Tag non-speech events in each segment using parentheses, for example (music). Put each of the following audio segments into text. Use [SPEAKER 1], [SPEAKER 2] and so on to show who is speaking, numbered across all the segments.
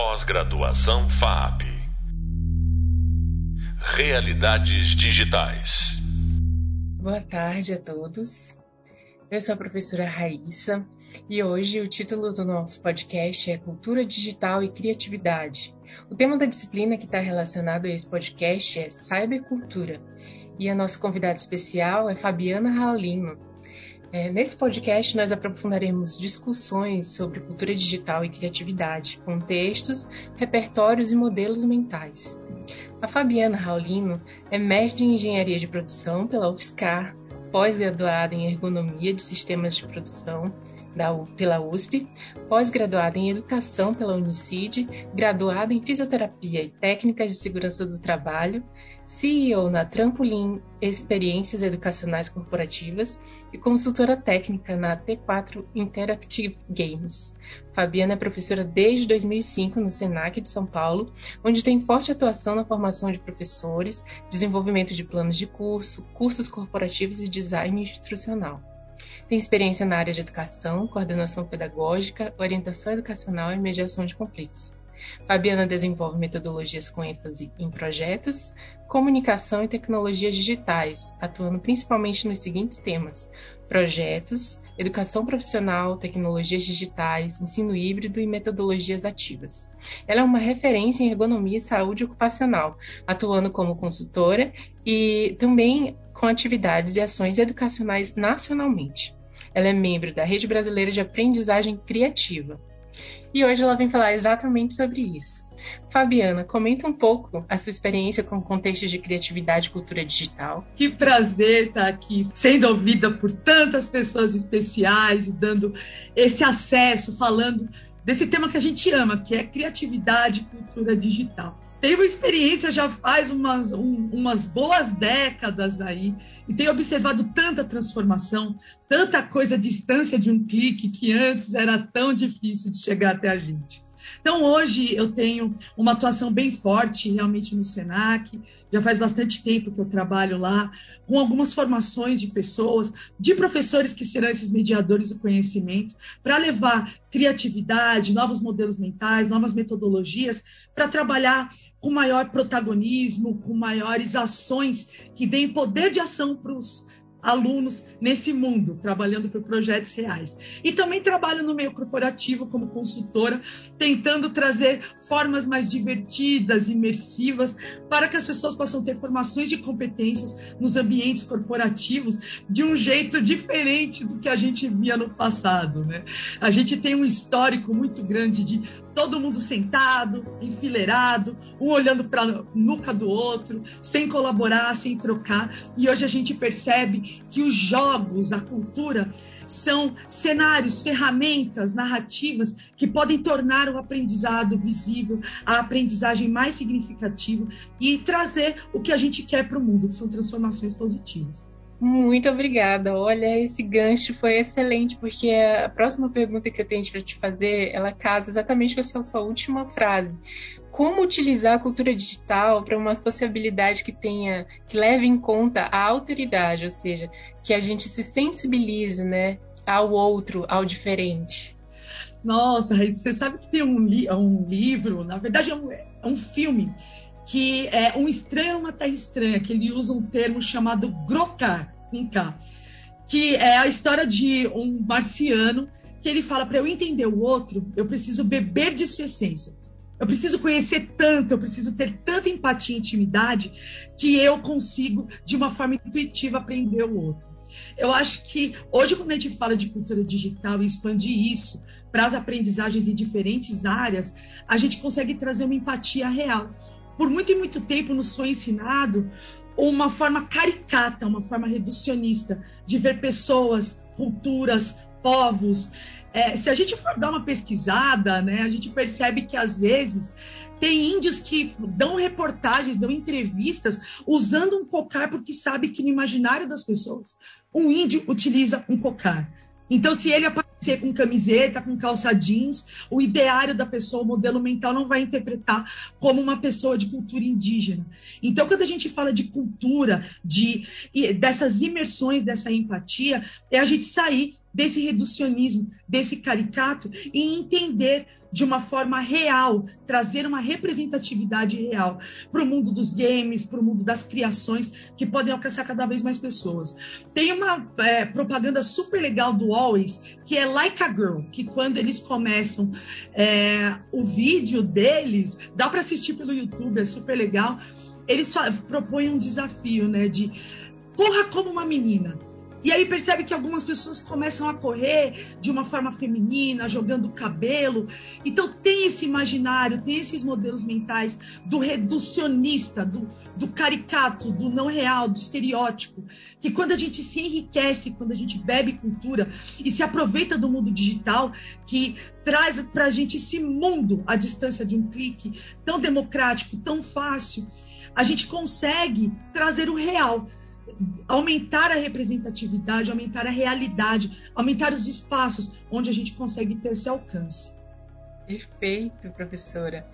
[SPEAKER 1] Pós-graduação FAP. Realidades digitais.
[SPEAKER 2] Boa tarde a todos. Eu sou a professora Raíssa e hoje o título do nosso podcast é Cultura Digital e Criatividade. O tema da disciplina que está relacionado a esse podcast é Cybercultura e a nossa convidada especial é Fabiana Raulino, é, nesse podcast, nós aprofundaremos discussões sobre cultura digital e criatividade, contextos, repertórios e modelos mentais. A Fabiana Raulino é mestre em engenharia de produção pela UFSCar, pós-graduada em ergonomia de sistemas de produção da, pela USP, pós-graduada em Educação pela Unicid, graduada em Fisioterapia e Técnicas de Segurança do Trabalho, CEO na Trampolim Experiências Educacionais Corporativas e consultora técnica na T4 Interactive Games. Fabiana é professora desde 2005 no SENAC de São Paulo, onde tem forte atuação na formação de professores, desenvolvimento de planos de curso, cursos corporativos e design instrucional. Tem experiência na área de educação, coordenação pedagógica, orientação educacional e mediação de conflitos. Fabiana desenvolve metodologias com ênfase em projetos, comunicação e tecnologias digitais, atuando principalmente nos seguintes temas: projetos, educação profissional, tecnologias digitais, ensino híbrido e metodologias ativas. Ela é uma referência em ergonomia e saúde ocupacional, atuando como consultora e também com atividades e ações educacionais nacionalmente. Ela é membro da Rede Brasileira de Aprendizagem Criativa. E hoje ela vem falar exatamente sobre isso. Fabiana, comenta um pouco a sua experiência com contextos de criatividade e cultura digital.
[SPEAKER 3] Que prazer estar aqui sendo ouvida por tantas pessoas especiais e dando esse acesso, falando desse tema que a gente ama, que é criatividade e cultura digital tenho experiência já faz umas, um, umas boas décadas aí e tenho observado tanta transformação, tanta coisa à distância de um clique que antes era tão difícil de chegar até a gente. Então, hoje eu tenho uma atuação bem forte realmente no SENAC, já faz bastante tempo que eu trabalho lá, com algumas formações de pessoas, de professores que serão esses mediadores do conhecimento, para levar criatividade, novos modelos mentais, novas metodologias, para trabalhar com maior protagonismo, com maiores ações que deem poder de ação para os alunos nesse mundo, trabalhando por projetos reais. E também trabalho no meio corporativo como consultora, tentando trazer formas mais divertidas, imersivas, para que as pessoas possam ter formações de competências nos ambientes corporativos de um jeito diferente do que a gente via no passado. Né? A gente tem um histórico muito grande de todo mundo sentado, enfileirado, um olhando para a nuca do outro, sem colaborar, sem trocar. E hoje a gente percebe que os jogos, a cultura, são cenários, ferramentas, narrativas que podem tornar o aprendizado visível, a aprendizagem mais significativa e trazer o que a gente quer para o mundo, que são transformações positivas.
[SPEAKER 2] Muito obrigada. Olha, esse gancho foi excelente, porque a próxima pergunta que eu tenho para te fazer, ela casa exatamente com essa sua última frase. Como utilizar a cultura digital para uma sociabilidade que tenha, que leve em conta a alteridade, ou seja, que a gente se sensibilize, né, ao outro, ao diferente.
[SPEAKER 3] Nossa, você sabe que tem um, li um livro, na verdade é um, é um filme que é um estranho uma terra estranha, que ele usa um termo chamado Grokar, com K, que é a história de um marciano que ele fala para eu entender o outro, eu preciso beber de sua essência. Eu preciso conhecer tanto, eu preciso ter tanta empatia e intimidade que eu consigo, de uma forma intuitiva, aprender o outro. Eu acho que hoje, quando a gente fala de cultura digital e expandir isso para as aprendizagens em diferentes áreas, a gente consegue trazer uma empatia real por muito e muito tempo nos foi ensinado uma forma caricata, uma forma reducionista de ver pessoas, culturas, povos. É, se a gente for dar uma pesquisada, né, a gente percebe que às vezes tem índios que dão reportagens, dão entrevistas usando um cocar porque sabe que no imaginário das pessoas um índio utiliza um cocar. Então, se ele aparecer com camiseta, com calça jeans, o ideário da pessoa, o modelo mental, não vai interpretar como uma pessoa de cultura indígena. Então, quando a gente fala de cultura, de dessas imersões, dessa empatia, é a gente sair desse reducionismo, desse caricato e entender de uma forma real, trazer uma representatividade real para o mundo dos games, para o mundo das criações, que podem alcançar cada vez mais pessoas. Tem uma é, propaganda super legal do Always, que é Like a Girl, que quando eles começam é, o vídeo deles, dá para assistir pelo YouTube, é super legal. Eles propõem um desafio, né, de corra como uma menina. E aí percebe que algumas pessoas começam a correr de uma forma feminina, jogando cabelo. Então tem esse imaginário, tem esses modelos mentais do reducionista, do, do caricato, do não real, do estereótipo. Que quando a gente se enriquece, quando a gente bebe cultura e se aproveita do mundo digital, que traz para a gente esse mundo à distância de um clique, tão democrático, tão fácil, a gente consegue trazer o real aumentar a representatividade, aumentar a realidade, aumentar os espaços onde a gente consegue ter esse alcance.
[SPEAKER 2] Perfeito, professora.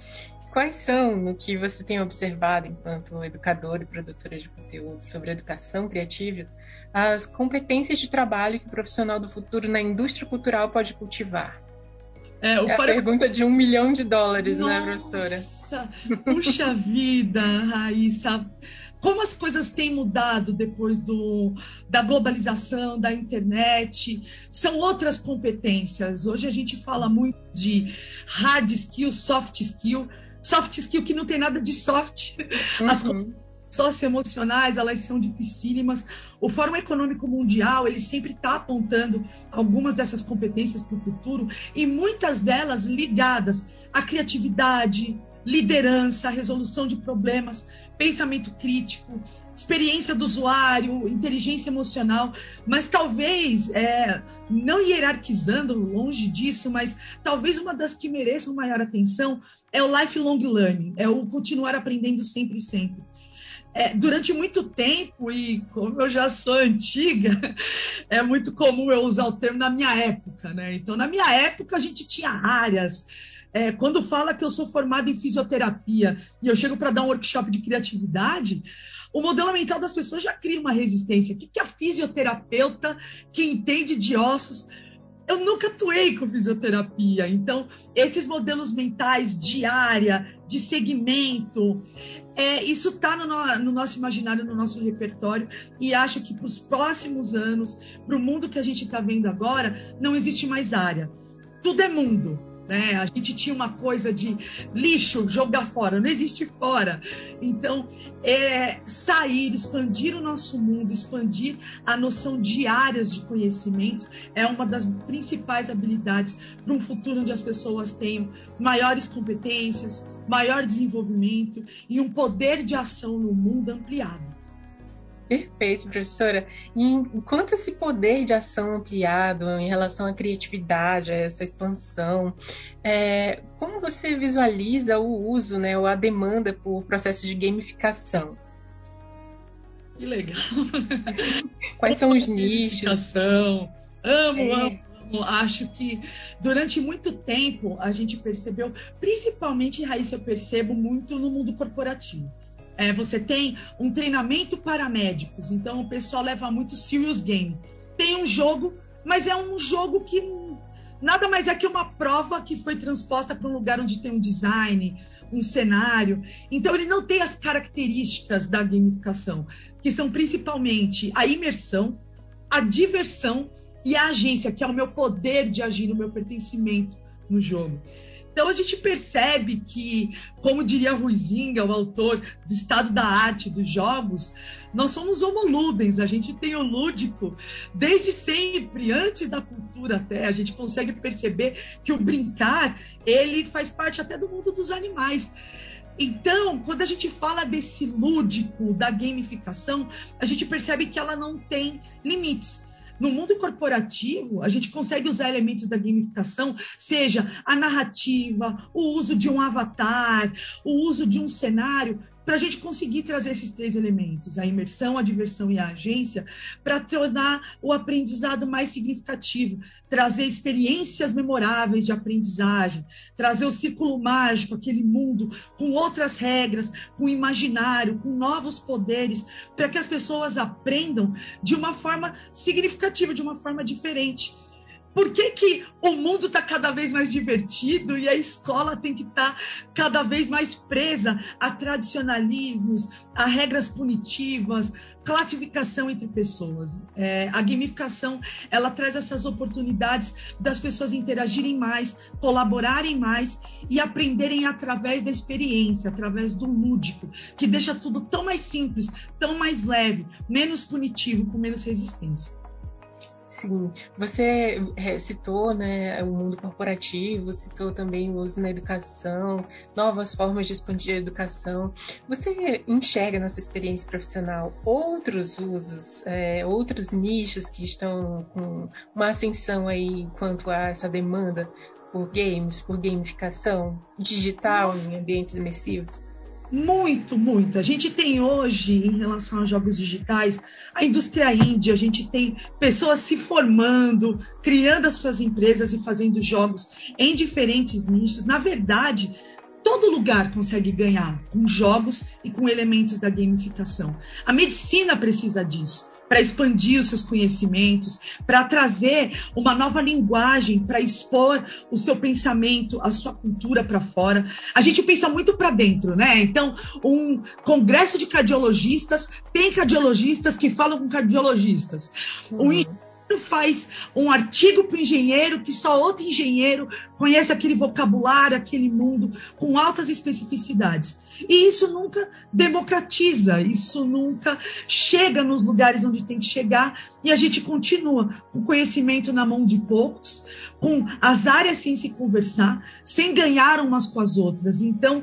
[SPEAKER 2] Quais são, no que você tem observado enquanto educadora e produtora de conteúdo sobre educação criativa, as competências de trabalho que o profissional do futuro na indústria cultural pode cultivar? É, é a pergunta de um milhão de dólares,
[SPEAKER 3] Nossa,
[SPEAKER 2] né, professora?
[SPEAKER 3] Puxa vida, Raíssa como as coisas têm mudado depois do, da globalização, da internet, são outras competências. Hoje a gente fala muito de hard skill, soft skill, soft skill que não tem nada de soft. Uhum. As socioemocionais, elas são dificílimas. O Fórum Econômico Mundial, ele sempre está apontando algumas dessas competências para o futuro e muitas delas ligadas à criatividade, liderança, resolução de problemas, pensamento crítico, experiência do usuário, inteligência emocional, mas talvez, é, não hierarquizando longe disso, mas talvez uma das que mereçam maior atenção é o lifelong learning, é o continuar aprendendo sempre e sempre. É, durante muito tempo, e como eu já sou antiga, (laughs) é muito comum eu usar o termo na minha época, né? Então, na minha época, a gente tinha áreas é, quando fala que eu sou formada em fisioterapia e eu chego para dar um workshop de criatividade, o modelo mental das pessoas já cria uma resistência. O que, que a fisioterapeuta que entende de ossos eu nunca atuei com fisioterapia, então esses modelos mentais de área, de segmento, é, isso está no, no, nosso imaginário, no nosso repertório, e acho que para os próximos anos, para o mundo que a gente está vendo agora, não existe mais área. Tudo é mundo. Né? A gente tinha uma coisa de lixo, jogar fora, não existe fora. Então, é, sair, expandir o nosso mundo, expandir a noção de áreas de conhecimento é uma das principais habilidades para um futuro onde as pessoas tenham maiores competências, maior desenvolvimento e um poder de ação no mundo ampliado.
[SPEAKER 2] Perfeito, professora. E enquanto esse poder de ação ampliado em relação à criatividade, a essa expansão, é, como você visualiza o uso, né, ou a demanda por processos de gamificação?
[SPEAKER 3] Que legal! (laughs)
[SPEAKER 2] Quais são os nichos?
[SPEAKER 3] Amo, é. amo, amo. Acho que durante muito tempo a gente percebeu, principalmente, Raíssa, eu percebo muito no mundo corporativo é, você tem um treinamento para médicos, então o pessoal leva muito serious game. Tem um jogo, mas é um jogo que nada mais é que uma prova que foi transposta para um lugar onde tem um design, um cenário. Então ele não tem as características da gamificação, que são principalmente a imersão, a diversão e a agência, que é o meu poder de agir, o meu pertencimento no jogo. Então a gente percebe que, como diria Ruizinga, o autor do Estado da Arte dos Jogos, nós somos homoludens, a gente tem o lúdico desde sempre, antes da cultura até, a gente consegue perceber que o brincar, ele faz parte até do mundo dos animais. Então, quando a gente fala desse lúdico, da gamificação, a gente percebe que ela não tem limites. No mundo corporativo, a gente consegue usar elementos da gamificação, seja a narrativa, o uso de um avatar, o uso de um cenário, para a gente conseguir trazer esses três elementos, a imersão, a diversão e a agência, para tornar o aprendizado mais significativo, trazer experiências memoráveis de aprendizagem, trazer o círculo mágico, aquele mundo com outras regras, com imaginário, com novos poderes, para que as pessoas aprendam de uma forma significativa, de uma forma diferente. Por que, que o mundo está cada vez mais divertido e a escola tem que estar tá cada vez mais presa a tradicionalismos, a regras punitivas, classificação entre pessoas. É, a gamificação ela traz essas oportunidades das pessoas interagirem mais, colaborarem mais e aprenderem através da experiência, através do lúdico, que deixa tudo tão mais simples, tão mais leve, menos punitivo, com menos resistência.
[SPEAKER 2] Sim, você é, citou né, o mundo corporativo, citou também o uso na educação, novas formas de expandir a educação. Você enxerga na sua experiência profissional outros usos, é, outros nichos que estão com uma ascensão aí quanto a essa demanda por games, por gamificação digital em ambientes imersivos?
[SPEAKER 3] Muito, muito. A gente tem hoje, em relação aos jogos digitais, a indústria índia, a gente tem pessoas se formando, criando as suas empresas e fazendo jogos em diferentes nichos. Na verdade, todo lugar consegue ganhar com jogos e com elementos da gamificação. A medicina precisa disso para expandir os seus conhecimentos, para trazer uma nova linguagem, para expor o seu pensamento, a sua cultura para fora. A gente pensa muito para dentro, né? Então, um congresso de cardiologistas tem cardiologistas que falam com cardiologistas. Uhum. Um faz um artigo para o engenheiro que só outro engenheiro conhece aquele vocabulário, aquele mundo com altas especificidades. E isso nunca democratiza, isso nunca chega nos lugares onde tem que chegar e a gente continua com conhecimento na mão de poucos, com as áreas sem se conversar, sem ganhar umas com as outras. Então,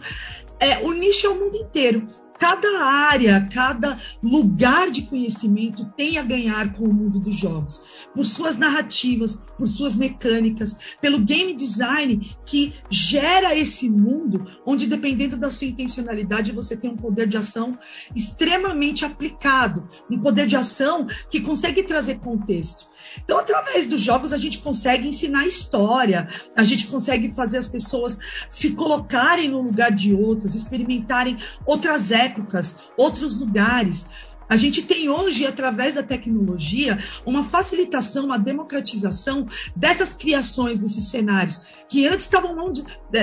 [SPEAKER 3] é, o nicho é o mundo inteiro cada área, cada lugar de conhecimento tem a ganhar com o mundo dos jogos, por suas narrativas, por suas mecânicas, pelo game design que gera esse mundo onde, dependendo da sua intencionalidade, você tem um poder de ação extremamente aplicado, um poder de ação que consegue trazer contexto. Então, através dos jogos, a gente consegue ensinar história, a gente consegue fazer as pessoas se colocarem no lugar de outras, experimentarem outras épocas, outros lugares. A gente tem hoje, através da tecnologia, uma facilitação, uma democratização dessas criações, desses cenários, que antes estavam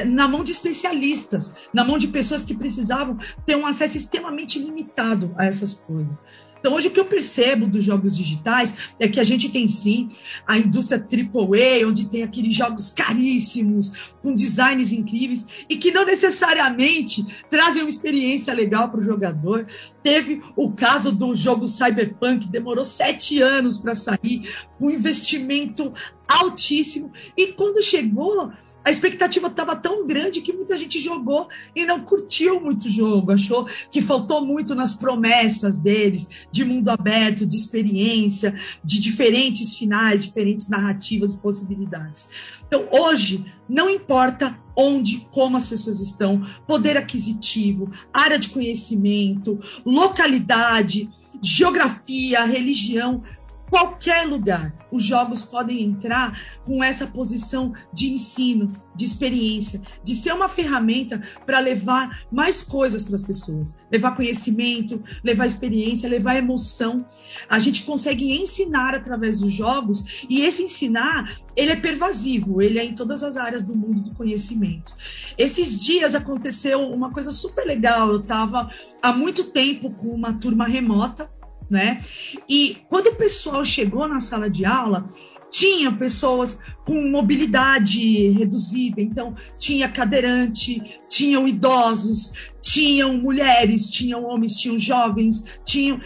[SPEAKER 3] na mão de especialistas, na mão de pessoas que precisavam ter um acesso extremamente limitado a essas coisas. Então, hoje o que eu percebo dos jogos digitais é que a gente tem sim a indústria AAA, onde tem aqueles jogos caríssimos, com designs incríveis, e que não necessariamente trazem uma experiência legal para o jogador. Teve o caso do jogo Cyberpunk, que demorou sete anos para sair, com investimento altíssimo, e quando chegou a expectativa estava tão grande que muita gente jogou e não curtiu muito o jogo, achou que faltou muito nas promessas deles de mundo aberto, de experiência, de diferentes finais, diferentes narrativas e possibilidades. Então, hoje, não importa onde, como as pessoas estão, poder aquisitivo, área de conhecimento, localidade, geografia, religião, qualquer lugar. Os jogos podem entrar com essa posição de ensino, de experiência, de ser uma ferramenta para levar mais coisas para as pessoas, levar conhecimento, levar experiência, levar emoção. A gente consegue ensinar através dos jogos e esse ensinar, ele é pervasivo, ele é em todas as áreas do mundo do conhecimento. Esses dias aconteceu uma coisa super legal. Eu estava há muito tempo com uma turma remota né? E quando o pessoal chegou na sala de aula, tinha pessoas com mobilidade reduzida, então tinha cadeirante, tinham idosos, tinham mulheres, tinham homens, tinham jovens, tinham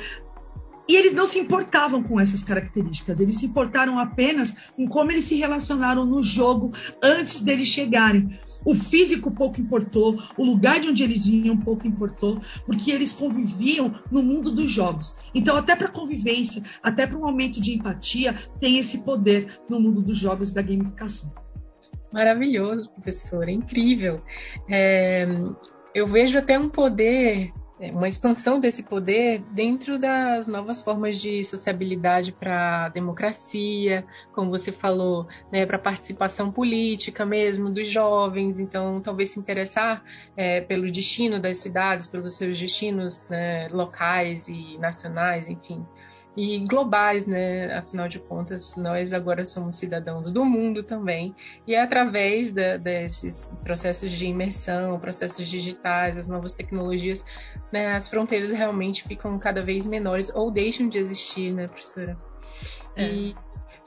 [SPEAKER 3] e eles não se importavam com essas características, eles se importaram apenas com como eles se relacionaram no jogo antes deles chegarem. O físico pouco importou, o lugar de onde eles vinham pouco importou, porque eles conviviam no mundo dos jogos. Então, até para convivência, até para um momento de empatia, tem esse poder no mundo dos jogos e da gamificação.
[SPEAKER 2] Maravilhoso, professor, é incrível. É, eu vejo até um poder uma expansão desse poder dentro das novas formas de sociabilidade para a democracia, como você falou, né, para a participação política mesmo dos jovens. Então, talvez se interessar é, pelo destino das cidades, pelos seus destinos né, locais e nacionais, enfim. E globais, né? Afinal de contas, nós agora somos cidadãos do mundo também, e é através da, desses processos de imersão, processos digitais, as novas tecnologias, né, as fronteiras realmente ficam cada vez menores ou deixam de existir, né, professora? É. E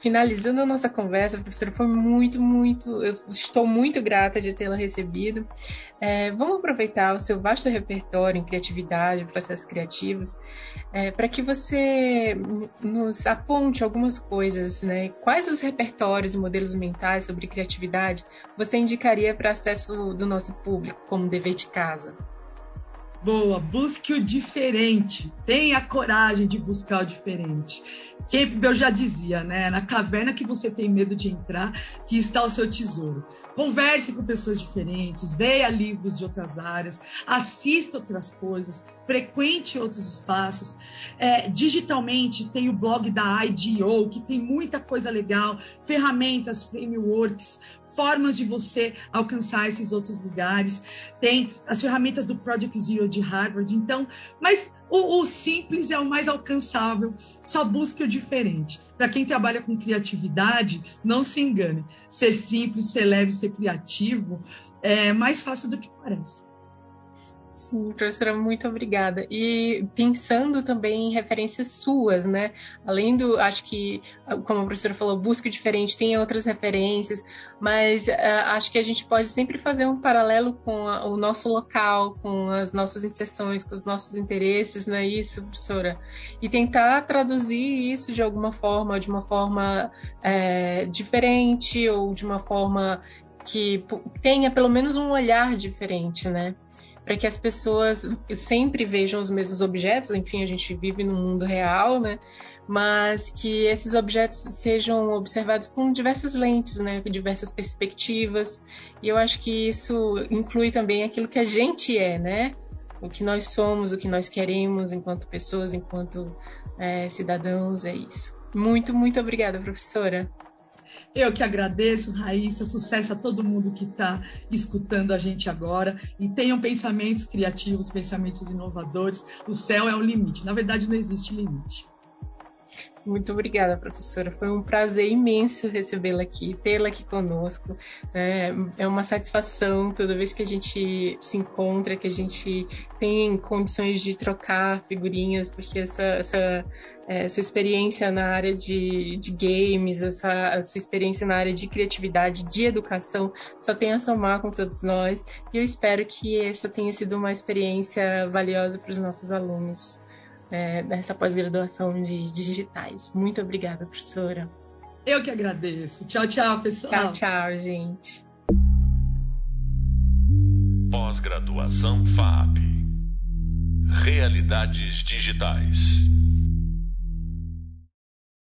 [SPEAKER 2] finalizando a nossa conversa, professora, foi muito, muito, eu estou muito grata de tê-la recebido. É, vamos aproveitar o seu vasto repertório em criatividade, processos criativos, é, para que você nos aponte algumas coisas, né? Quais os repertórios e modelos mentais sobre criatividade você indicaria para acesso do nosso público como dever de casa?
[SPEAKER 3] Boa, busque o diferente. Tenha coragem de buscar o diferente. Campbell já dizia, né? Na caverna que você tem medo de entrar, que está o seu tesouro. Converse com pessoas diferentes, leia livros de outras áreas, assista outras coisas, frequente outros espaços. É, digitalmente, tem o blog da IDO, que tem muita coisa legal, ferramentas, frameworks, formas de você alcançar esses outros lugares. Tem as ferramentas do Project Zero de Harvard. Então, mas o, o simples é o mais alcançável. Só busque o diferente. Para quem trabalha com criatividade, não se engane. Ser simples, ser leve, ser criativo é mais fácil do que parece.
[SPEAKER 2] Sim, professora, muito obrigada. E pensando também em referências suas, né? Além do, acho que, como a professora falou, busca diferente, tem outras referências, mas uh, acho que a gente pode sempre fazer um paralelo com a, o nosso local, com as nossas inserções, com os nossos interesses, não é isso, professora? E tentar traduzir isso de alguma forma, de uma forma é, diferente ou de uma forma que tenha pelo menos um olhar diferente, né? Para que as pessoas sempre vejam os mesmos objetos. Enfim, a gente vive no mundo real, né? Mas que esses objetos sejam observados com diversas lentes, né? Com diversas perspectivas. E eu acho que isso inclui também aquilo que a gente é, né? O que nós somos, o que nós queremos enquanto pessoas, enquanto é, cidadãos, é isso. Muito, muito obrigada, professora.
[SPEAKER 3] Eu que agradeço, Raíssa, sucesso a todo mundo que está escutando a gente agora e tenham pensamentos criativos, pensamentos inovadores. O céu é o limite. Na verdade, não existe limite.
[SPEAKER 2] Muito obrigada, professora. Foi um prazer imenso recebê-la aqui, tê-la aqui conosco. É, é, uma satisfação toda vez que a gente se encontra, que a gente tem condições de trocar figurinhas, porque essa, essa é, sua experiência na área de, de games, essa, sua experiência na área de criatividade, de educação, só tem a somar com todos nós. E eu espero que essa tenha sido uma experiência valiosa para os nossos alunos é, dessa pós-graduação de digitais. Muito obrigada, professora.
[SPEAKER 3] Eu que agradeço. Tchau, tchau, pessoal.
[SPEAKER 2] Tchau, tchau, gente.
[SPEAKER 1] Pós-graduação FAP. Realidades digitais.